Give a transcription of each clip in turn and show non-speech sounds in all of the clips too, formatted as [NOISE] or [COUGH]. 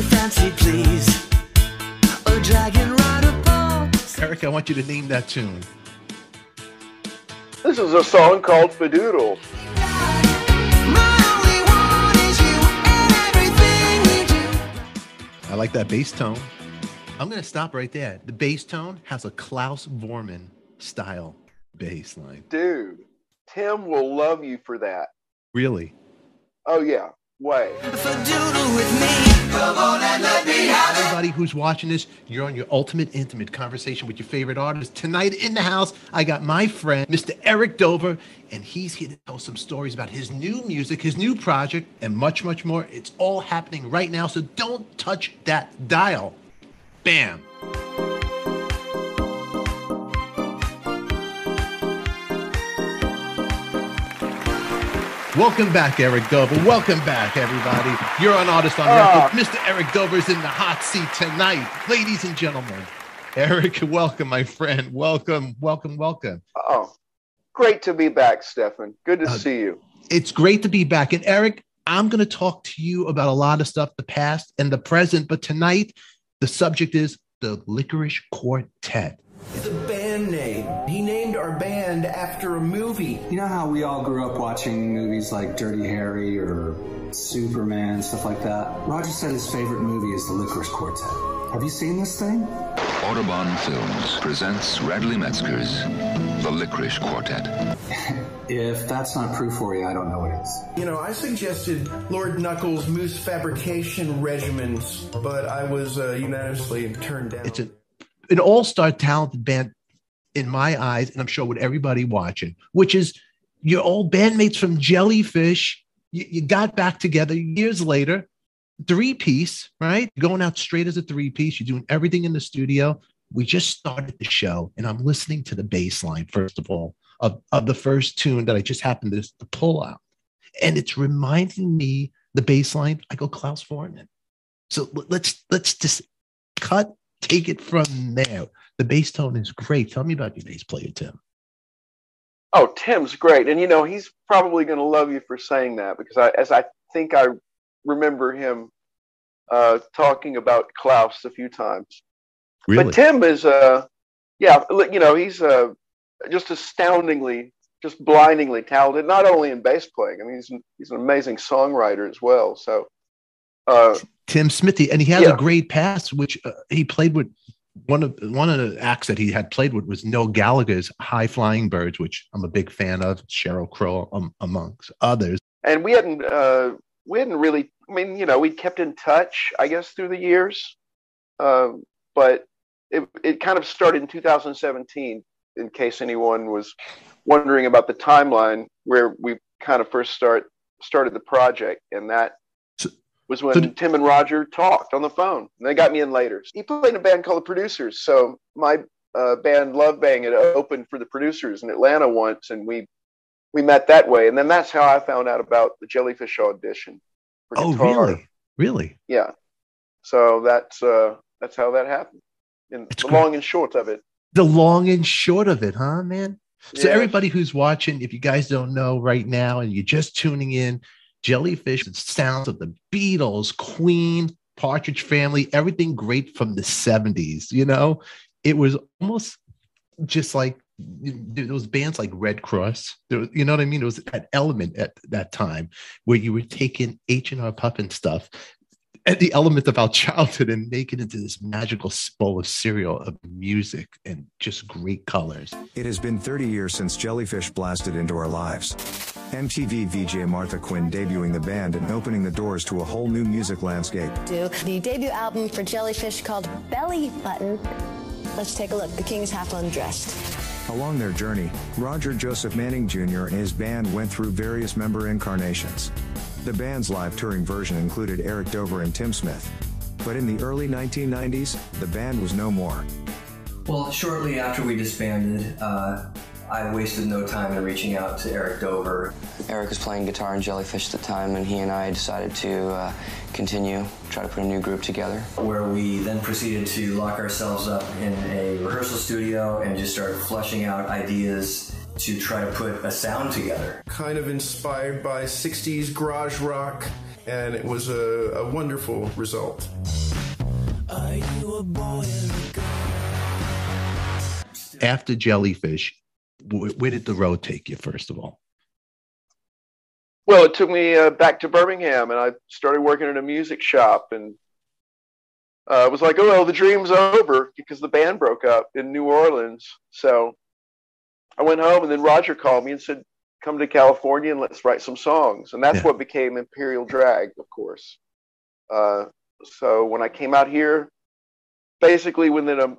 you fancy, please? A dragon rider boss. Eric, I want you to name that tune. This is a song called Fadoodle. My only one is you and everything you do. I like that bass tone. I'm going to stop right there. The bass tone has a Klaus Voormann style bass line. Dude, Tim will love you for that. Really? Oh, yeah. Way. Fadoodle with me. Come on and let me have it. Everybody who's watching this, you're on your ultimate intimate conversation with your favorite artist. Tonight in the house, I got my friend, Mr. Eric Dover, and he's here to tell some stories about his new music, his new project, and much, much more. It's all happening right now, so don't touch that dial. Bam. Welcome back, Eric Dover. Welcome back, everybody. You're on Artist on Ah. Record. Mr. Eric Dover's in the hot seat tonight. Ladies and gentlemen, Eric, [LAUGHS] welcome, my friend. Welcome, welcome, welcome. Oh, great to be back, Stefan. Good to Uh, see you. It's great to be back. And Eric, I'm going to talk to you about a lot of stuff, the past and the present. But tonight, the subject is the Lickerish Quartet. Our after a movie. You know how we all grew up watching movies like Dirty Harry or Superman, stuff like that? Roger said his favorite movie is The Lickerish Quartet. Have you seen this thing? Audubon Films presents Radley Metzger's The Lickerish Quartet. [LAUGHS] If that's not proof for you, I don't know what is. You know, I suggested Lord Knuckles' moose fabrication regimens, but I was uh, unanimously turned down. It's a, an all star talented band in my eyes, and I'm sure with everybody watching, which is your old bandmates from Jellyfish. You, you got back together years later, three piece, right? Going out straight as a three piece. You're doing everything in the studio. We just started the show, and I'm listening to the bass line, first of all, of, of the first tune that I just happened to, to pull out. And it's reminding me the bass line. I go Klaus Voormann. So let's let's just cut, take it from there. The bass tone is great. Tell me about your bass player, Tim. Oh, Tim's great. And, you know, he's probably going to love you for saying that because I, as I think I remember him uh, talking about Klaus a few times. But Tim is, uh, yeah, you know, he's uh, just astoundingly, just blindingly talented, not only in bass playing. I mean, he's, an- he's an amazing songwriter as well. So, uh, Tim Smithy, and he has Yeah. a great pass, which uh, he played with. One of one of the acts that he had played with was Noel Gallagher's High Flying Birds, which I'm a big fan of. Sheryl Crow, um, amongst others. and we hadn't uh, we hadn't really i mean you know we kept in touch i guess through the years um, but it, it kind of started in 2017 in case anyone was wondering about the timeline where we kind of first start started the project and that was when did- tim and roger talked on the phone and they got me in later he played in a band called the producers so my uh, band love bang had opened for the producers in atlanta once and we we met that way, and then that's how I found out about the Jellyfish audition. For Oh, guitar. really? Really? Yeah. So that's uh, that's how that happened. In It's the great. long and short of it. The long and short of it, huh, man? So Yeah. everybody who's watching, if you guys don't know right now and you're just tuning in, Jellyfish the sounds of the Beatles, Queen, Partridge Family, everything great from the 70s, you know? It was almost just like was bands like Redd Kross. Was, you know what I mean? It was that element at that time where you were taking H and R Pufnstuf and the element of our [LAUGHS] childhood and make it into this magical bowl of cereal of music and just great colors. It has been 30 years since Jellyfish blasted into our lives. MTV VJ Martha Quinn debuting the band and opening the doors to a whole new music landscape. do the debut album for Jellyfish called Belly Button. Let's take a look. The King's half undressed. Along their journey, Roger Joseph Manning Jr. and his band went through various member incarnations. The band's live touring version included Eric Dover and Tim Smith. But in the early 1990s, the band was no more. Well, shortly after we disbanded, uh, I wasted no time in reaching out to Eric Dover. Eric was playing guitar in Jellyfish at the time, and he and I decided to uh, continue, try to put a new group together. Where we then proceeded to lock ourselves up in a rehearsal studio and just start fleshing out ideas to try to put a sound together. kind of inspired by 60s garage rock and it was a, a wonderful result. After Jellyfish, wh- where did the road take you? First of all, Well, it took me uh, back to Birmingham, and I started working in a music shop, and uh, it was like, oh, well, the dream's over because the band broke up in New Orleans. So I went home, and then Roger called me and said, "Come to California and let's write some songs." And that's Yeah. what became Imperial Drag, of course. Uh, so when I came out here, basically within a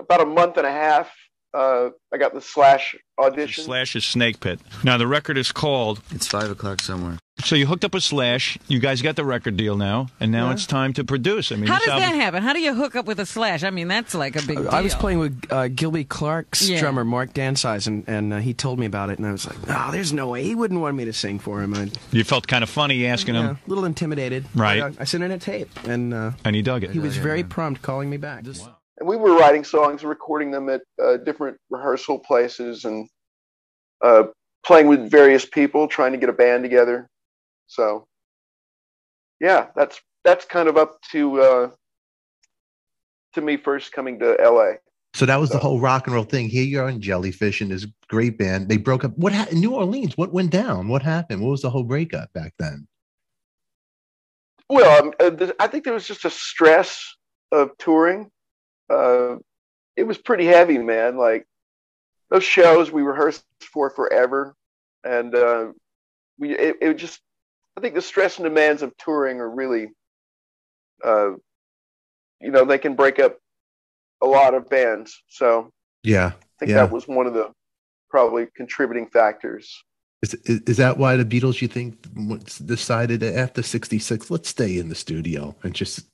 about a month and a half, uh, I got the Slash audition. Slash is Snakepit. Now the record is called. It's five o'clock somewhere. So you hooked up with Slash. You guys got the record deal now, and now Yeah. it's time to produce. I mean, How does album- that happen? How do you hook up with a slash? I mean, that's like a big deal. I was playing with uh, Gilby Clarke's Yeah. drummer, Mark Dansize, and, and uh, he told me about it, and I was like, oh, there's no way. He wouldn't want me to sing for him. I, You felt kind of funny asking yeah, him, a little intimidated. Right. But, uh, I sent in a tape, and uh, and he dug it. he was very prompt calling me back. And we were writing songs and recording them at uh, different rehearsal places and uh, playing with various people trying to get a band together so yeah that's that's kind of up to uh, to me first coming to la so that was the whole rock and roll thing. Here you are in Jellyfish and this great band. They broke up. What happened in New Orleans? What went down? What happened? What was the whole breakup back then? well um, uh, i think there was just a stress of touring uh, it was pretty heavy man. Like those shows we rehearsed for forever and uh, we it, it just i think the stress and demands of touring are really uh, you know they can break up a lot of bands. So Yeah, i think yeah. that was one of the probably contributing factors. Is, is, is that why the Beatles, you think, decided after 66, let's stay in the studio and just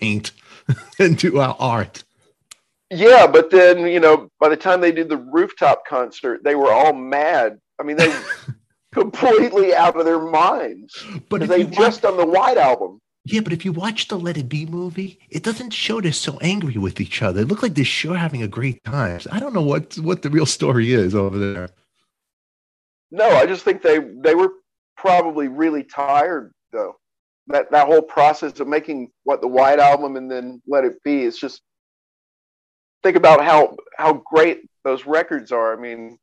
paint [LAUGHS] and do our art? Yeah, but then you know, by the time they did the rooftop concert, they were all mad. I mean, they [LAUGHS] completely out of their minds. But they you just on the White album. Yeah, but if you watch the Let It Be movie, it doesn't show they're so angry with each other. It look like they're sure having a great time. I don't know what what the real story is over there. No, I just think they they were probably really tired though. That that whole process of making what the White album and then Let It Be is just think about how how great those records are. I mean,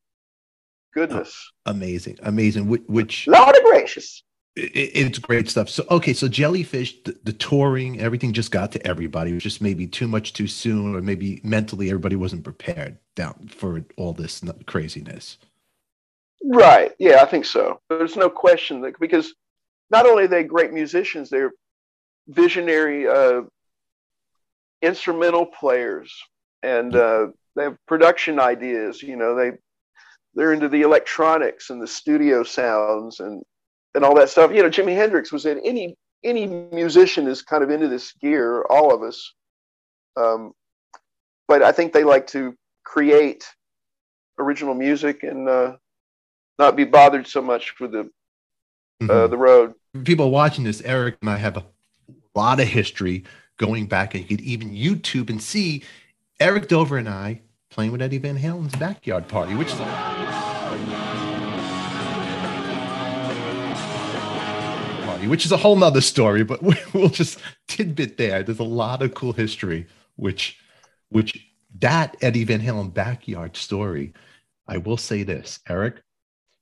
goodness, oh, Amazing, amazing. Which, which Lord of gracious. it, it's great stuff. So okay, so Jellyfish, the, the touring, everything just got to everybody. It was just maybe too much too soon, or maybe mentally everybody wasn't prepared down for all this craziness. Right. Yeah, I think so. There's no question that because not only are they great musicians, they're visionary uh, instrumental players, and uh, they have production ideas. You know, they they're into the electronics and the studio sounds and and all that stuff. You know, Jimi Hendrix was in any any musician is kind of into this gear. All of us, um, but I think they like to create original music and uh, not be bothered so much with the uh, the road. People watching this, Eric and I have a lot of history going back, and you could even YouTube and see Eric Dover and I playing with Eddie Van Halen's backyard party, which is party, which is a whole nother story, but [LAUGHS] we'll just tidbit there. There's a lot of cool history, which, which that Eddie Van Halen backyard story. I will say this, Eric,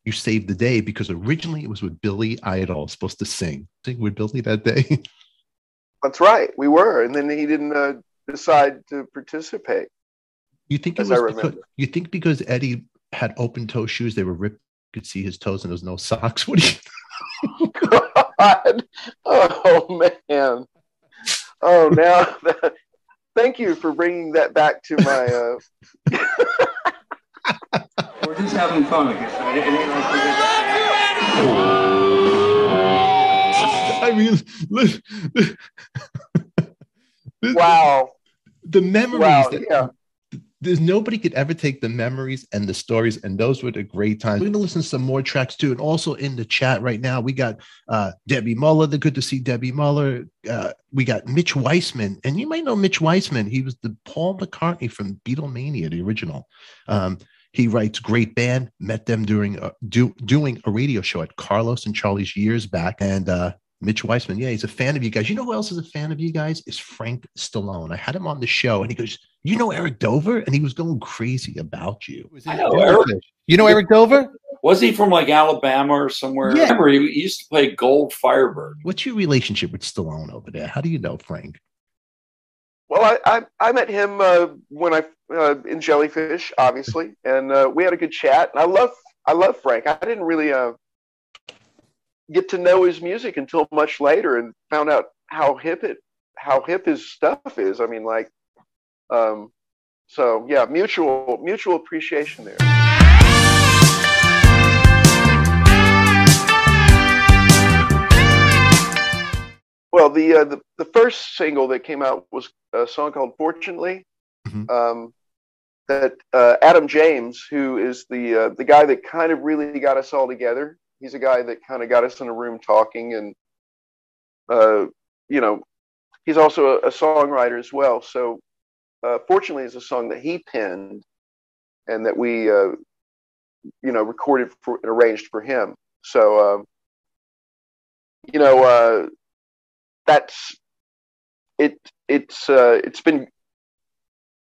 you saved the day because originally it was with Billy Idol supposed to sing. Sing with Billy that day. [LAUGHS] That's right, we were, and then he didn't uh, decide to participate. You think it was because, you think because Eddie had open toe shoes, they were ripped, you could see his toes and there was no socks. [LAUGHS] What do you God. Oh man. Oh, now [LAUGHS] That... thank you for bringing that back to my. Uh... We're just having fun, I guess. It ain't like I mean, look, wow. The memories Wow, that yeah. there's nobody could ever take the memories and the stories, and those were the great times. We're gonna listen to some more tracks too, and also in the chat right now, we got uh, Debbie Muller. The good to see Debbie Muller. Uh, we got Mitch Weissman, and you might know Mitch Weissman. He was the Paul McCartney from Beatlemania, the original. Um, he writes great band. Met them during uh, do, doing a radio show at Carlos and Charlie's years back, and uh, Mitch Weissman, yeah, he's a fan of you guys. You know who else is a fan of you guys? Is Frank Stallone. I had him on the show and he goes, You know Eric Dover? And he was going crazy about you. I know Eric. You know Eric Dover? Was he from like Alabama or somewhere? Yeah. I remember he used to play Gold Firebird. What's your relationship with Stallone over there? How do you know Frank? Well, I I, I met him uh, when I uh, in Jellyfish, obviously, and uh, we had a good chat. And I love I love Frank. I didn't really uh, get to know his music until much later, and found out how hip it how hip his stuff is. I mean, like, um, so yeah, mutual mutual appreciation there. Well, the, uh, the the first single that came out was a song called "Fortunately," um, that uh, Adam James, who is the uh, the guy that kind of really got us all together. He's a guy that kind of got us in a room talking, and uh, you know, he's also a, a songwriter as well. So, uh, "Fortunately" is a song that he penned, and that we, uh, you know, recorded for, and arranged for him. So, um, you know. That's it it's uh it's been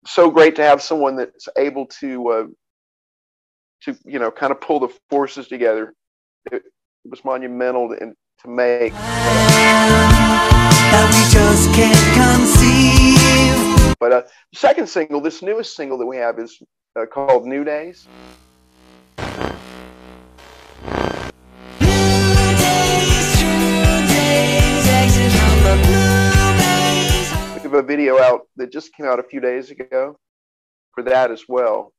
so great to have someone that's able to uh to you know kind of pull the forces together. It, it was monumental to, to make. That we just can't conceive. but uh second single this newest single that we have is uh, called new days a video out that just came out a few days ago for that as well.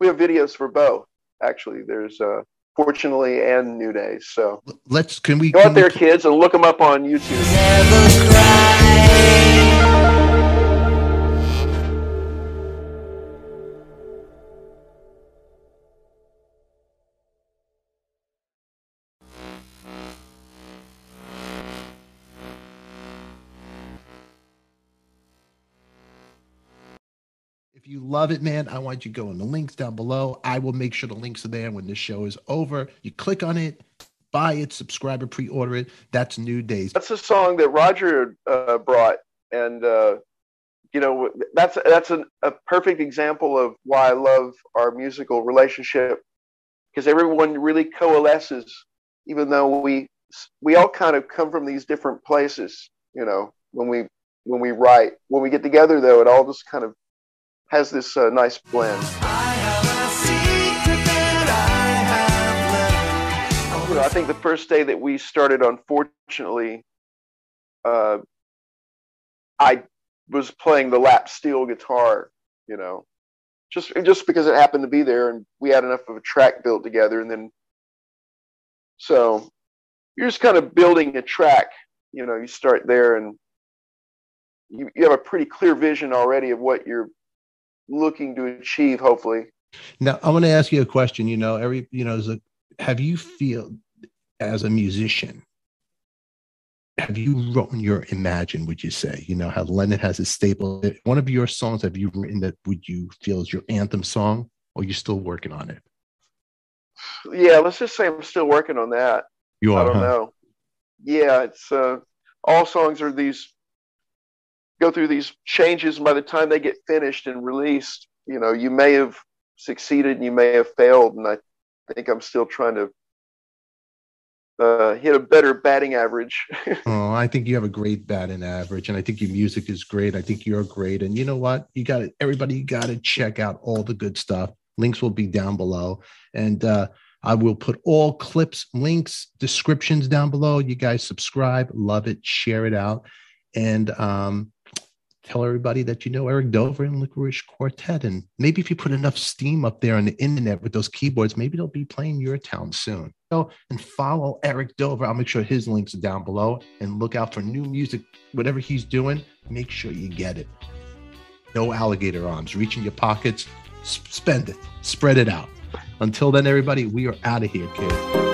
We have videos for both. Actually, there's uh, Fortunately and New Days. So Let's can we go can out we there, kids, and look them up on YouTube. You love it, man, I want you to go in the links down below. I will make sure the links are there when this show is over. You click on it, buy it, subscribe or pre-order it. That's New Days. That's a song that Roger uh, brought, and uh, you know that's that's an, a perfect example of why I love our musical relationship because everyone really coalesces, even though we we all kind of come from these different places. You know, when we when we write, when we get together, though, it all just kind of has this uh, nice blend. You know, I think the first day that we started, unfortunately, uh, I was playing the lap steel guitar. You know, just just because it happened to be there, and we had enough of a track built together, and then so you're just kind of building a track. You know, you start there, and you, you have a pretty clear vision already of what you're looking to achieve. Hopefully, Now, I want to ask you a question. You know, every you know, a, have you feel as a musician? Have you written your Imagine? Would you say you know how Lennon has his staple? One of your songs have you written that would you feel is your anthem song, or you're still working on it? yeah. Let's just say I'm still working on that. You are, I don't huh? know. Yeah, it's uh, all songs are these go through these changes, and by the time they get finished and released, you know, you may have succeeded and you may have failed, and I think I'm still trying to uh, hit a better batting average. [LAUGHS] Oh, I think you have a great batting average, and I think your music is great. I think you're great, and you know what? You got to everybody. Got to check out all the good stuff. Links will be down below, and uh, I will put all clips, links, descriptions down below. You guys subscribe, love it, share it out, and um, tell everybody that you know Eric Dover and Lickerish Quartet. And maybe if you put enough steam up there on the internet with those keyboards, maybe they'll be playing your town soon. Go and follow Eric Dover. I'll make sure his links are down below and look out for new music, whatever he's doing. Make sure you get it. No alligator arms. Reach in your pockets, spend it, spread it out. Until then, everybody, we are out of here, kids.